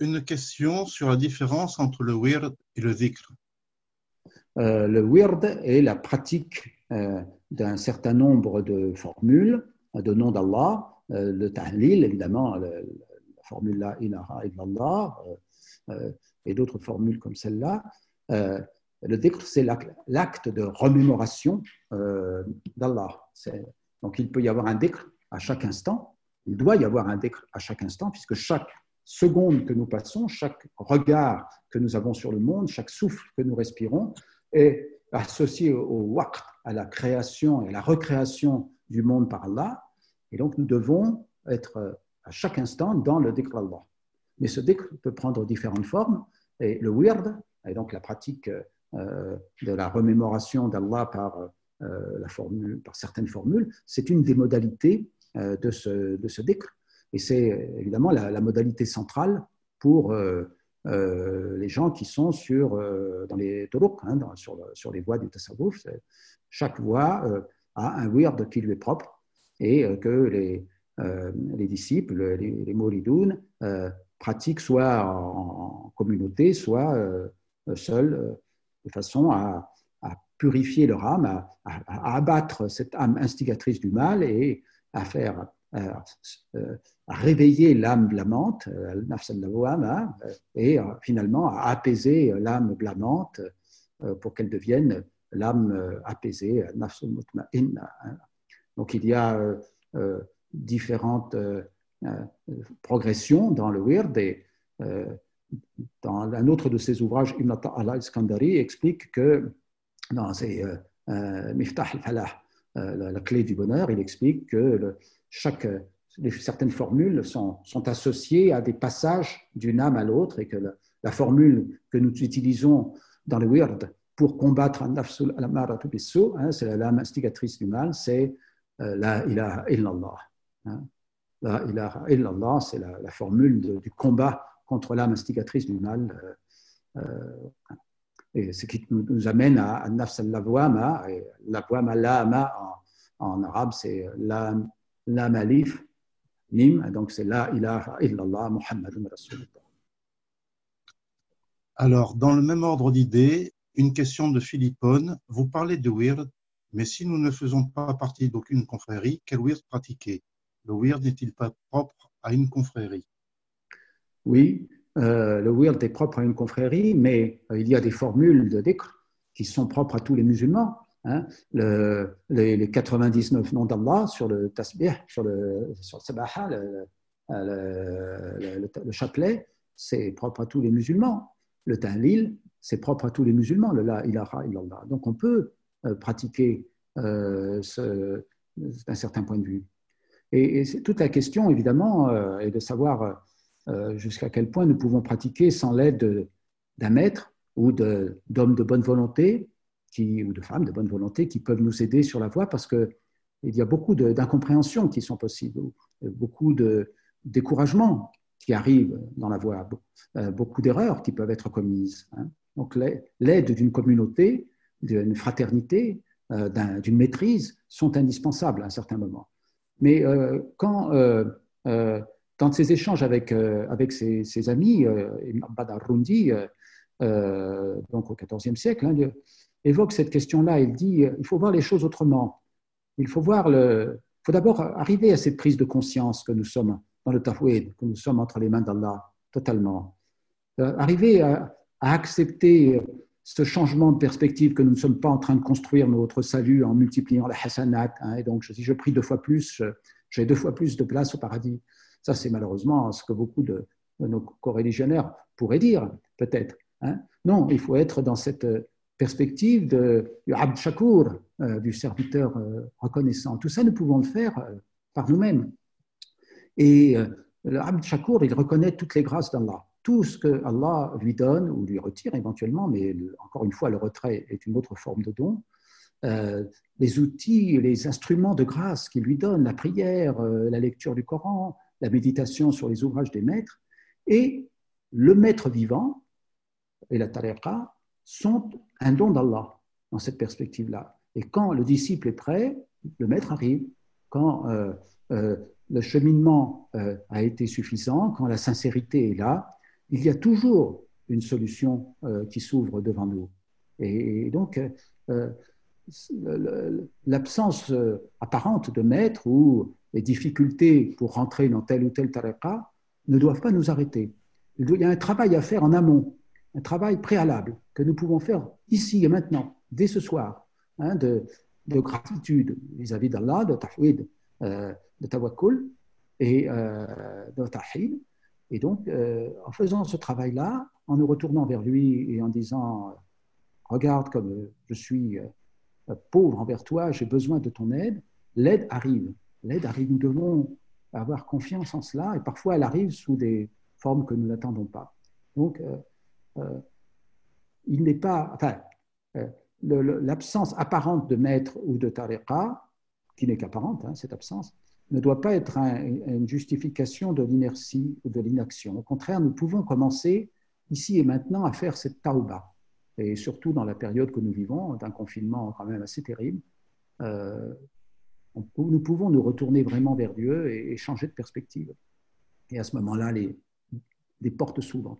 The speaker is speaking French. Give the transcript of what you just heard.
Une question sur la différence entre le wird et le dhikr. Euh, le wird est la pratique euh, d'un certain nombre de formules, de noms d'Allah, euh, le tahlil, évidemment, la formule la ilaha illallah, et d'autres formules comme celle-là. Le dhikr, c'est l'ac- l'acte de remémoration d'Allah. Donc, il peut y avoir un dhikr à chaque instant. Il doit y avoir un dhikr à chaque instant, puisque chaque seconde que nous passons, chaque regard que nous avons sur le monde, chaque souffle que nous respirons est associé au waqt, à la création et à la recréation du monde par Allah. Et donc, nous devons être euh, à chaque instant dans le dhikr Allah. Mais ce dhikr peut prendre différentes formes. Et le wird, et donc la pratique euh, de la remémoration d'Allah par, euh, par certaines formules, c'est une des modalités de, ce, de. Et c'est évidemment la, modalité centrale pour euh, euh, les gens qui sont sur, euh, dans les turuq, hein, sur, le- sur les voies du tasawwuf. Chaque voie a un wird qui lui est propre et que les, les disciples, les, les pratiquent soit en, communauté, soit seuls, de façon à, purifier leur âme, à, abattre cette âme instigatrice du mal et à faire à réveiller l'âme blâmante, euh, al-lawwama, euh, et euh, finalement à apaiser l'âme blâmante euh, pour qu'elle devienne l'âme euh, apaisée, hein. Donc il y a euh, euh, différentes euh, euh, progressions dans le wird et euh, dans un autre de ses ouvrages, Ibn Ta'ala al-Iskandari explique que dans ses euh, euh, Miftah al-Falah, euh, la, clé du bonheur, il explique que chaque, les- certaines formules sont, associées à des passages d'une âme à l'autre et que la, formule que nous utilisons dans le wird pour combattre nafsul bis-su, hein, c'est la lame instigatrice du mal, c'est euh, la ilaha illallah. hein. La ilaha illallah, c'est la, formule du combat contre l'âme instigatrice du mal. euh, euh, et ce qui nous, amène à, à nafs al-lawama, et lawama lama en, en arabe, c'est lam, lam alif, mim, donc c'est la ilaha illallah Muhammadun Rasulullah. Alors, dans le même ordre d'idées, une question de Philippone. Vous parlez de wird, mais si nous ne faisons pas partie d'aucune confrérie, quel wird pratiquer? Le wird n'est-il pas propre à une confrérie? Oui, euh, le wird est propre à une confrérie, mais euh, il y a des formules de dhikr qui sont propres à tous les musulmans. Hein. Le- les, les 99 noms d'Allah sur le tasbih, sur le, sur le sabaha, le, le- le- le- le chapelet, c'est propre à tous les musulmans. Le tahlil, c'est propre à tous les musulmans, le la ilaha illallah. Donc on peut euh, pratiquer euh, d'un certain point de vue. Et, toute la question, évidemment, euh, est de savoir euh, jusqu'à quel point nous pouvons pratiquer sans l'aide de- d'un maître ou d'hommes de, bonne volonté qui, ou de femmes de bonne volonté qui peuvent nous aider sur la voie parce qu'il y a beaucoup d'incompréhensions qui sont possibles, beaucoup de découragement qui arrivent dans la voie, euh, beaucoup d'erreurs qui peuvent être commises. hein. Donc l'aide d'une communauté, d'une fraternité, euh, d'un- d'une maîtrise sont indispensables à un certain moment. Mais euh, quand euh, euh, dans ses échanges avec, euh, avec ses, ses amis, euh, euh, euh, donc au XIVe siècle, hein, évoque cette question-là. Il dit euh, il faut voir les choses autrement. Il faut voir le. Faut d'abord arriver à cette prise de conscience que nous sommes dans le tawhid, que nous sommes entre les mains d'Allah totalement. Euh, arriver à, accepter ce changement de perspective que nous ne sommes pas en train de construire notre salut en multipliant la hasanat. hein, et donc, si je prie deux fois plus, j'ai deux fois plus de place au paradis. Ça, c'est malheureusement ce que beaucoup de, de nos coreligionnaires pourraient dire, peut-être. hein. Non, il faut être dans cette perspective de, du abd shakur, euh, du serviteur euh, reconnaissant. Tout ça, nous pouvons le faire euh, par nous-mêmes. Et le abd shakur, il reconnaît toutes les grâces d'Allah. Tout ce que Allah lui donne ou lui retire éventuellement, mais encore une fois, le retrait est une autre forme de don. Les outils, les instruments de grâce qu'il lui donne, la prière, la lecture du Coran, la méditation sur les ouvrages des maîtres, et le maître vivant et la tariqa sont un don d'Allah dans cette perspective-là. Et quand le disciple est prêt, le maître arrive. Quand euh, euh, le cheminement euh, a été suffisant, quand la sincérité est là, il y a toujours une solution qui s'ouvre devant nous. Et, donc, l'absence apparente de maître ou les difficultés pour rentrer dans tel ou tel tariqa ne doivent pas nous arrêter. Il y a un travail à faire en amont, un travail préalable que nous pouvons faire ici et maintenant, dès ce soir, hein, de, gratitude vis-à-vis d'Allah, de tafwid, euh, de tawakkul et euh, de tahil. Et donc, euh, en faisant ce travail-là, en nous retournant vers lui et en disant Regarde comme je suis pauvre envers toi, j'ai besoin de ton aide, l'aide arrive. L'aide arrive. Nous devons avoir confiance en cela et parfois elle arrive sous des formes que nous n'attendons pas. Donc, il n'est pas. Enfin, l'absence apparente de maître ou de tariqa, qui n'est qu'apparente, hein, cette absence, ne doit pas être une justification de l'inertie ou de l'inaction. Au contraire, nous pouvons commencer ici et maintenant à faire cette tauba. Et surtout dans la période que nous vivons, d'un confinement quand même assez terrible, euh, nous pouvons nous retourner vraiment vers Dieu et, changer de perspective. Et à ce moment-là, les portes s'ouvrent.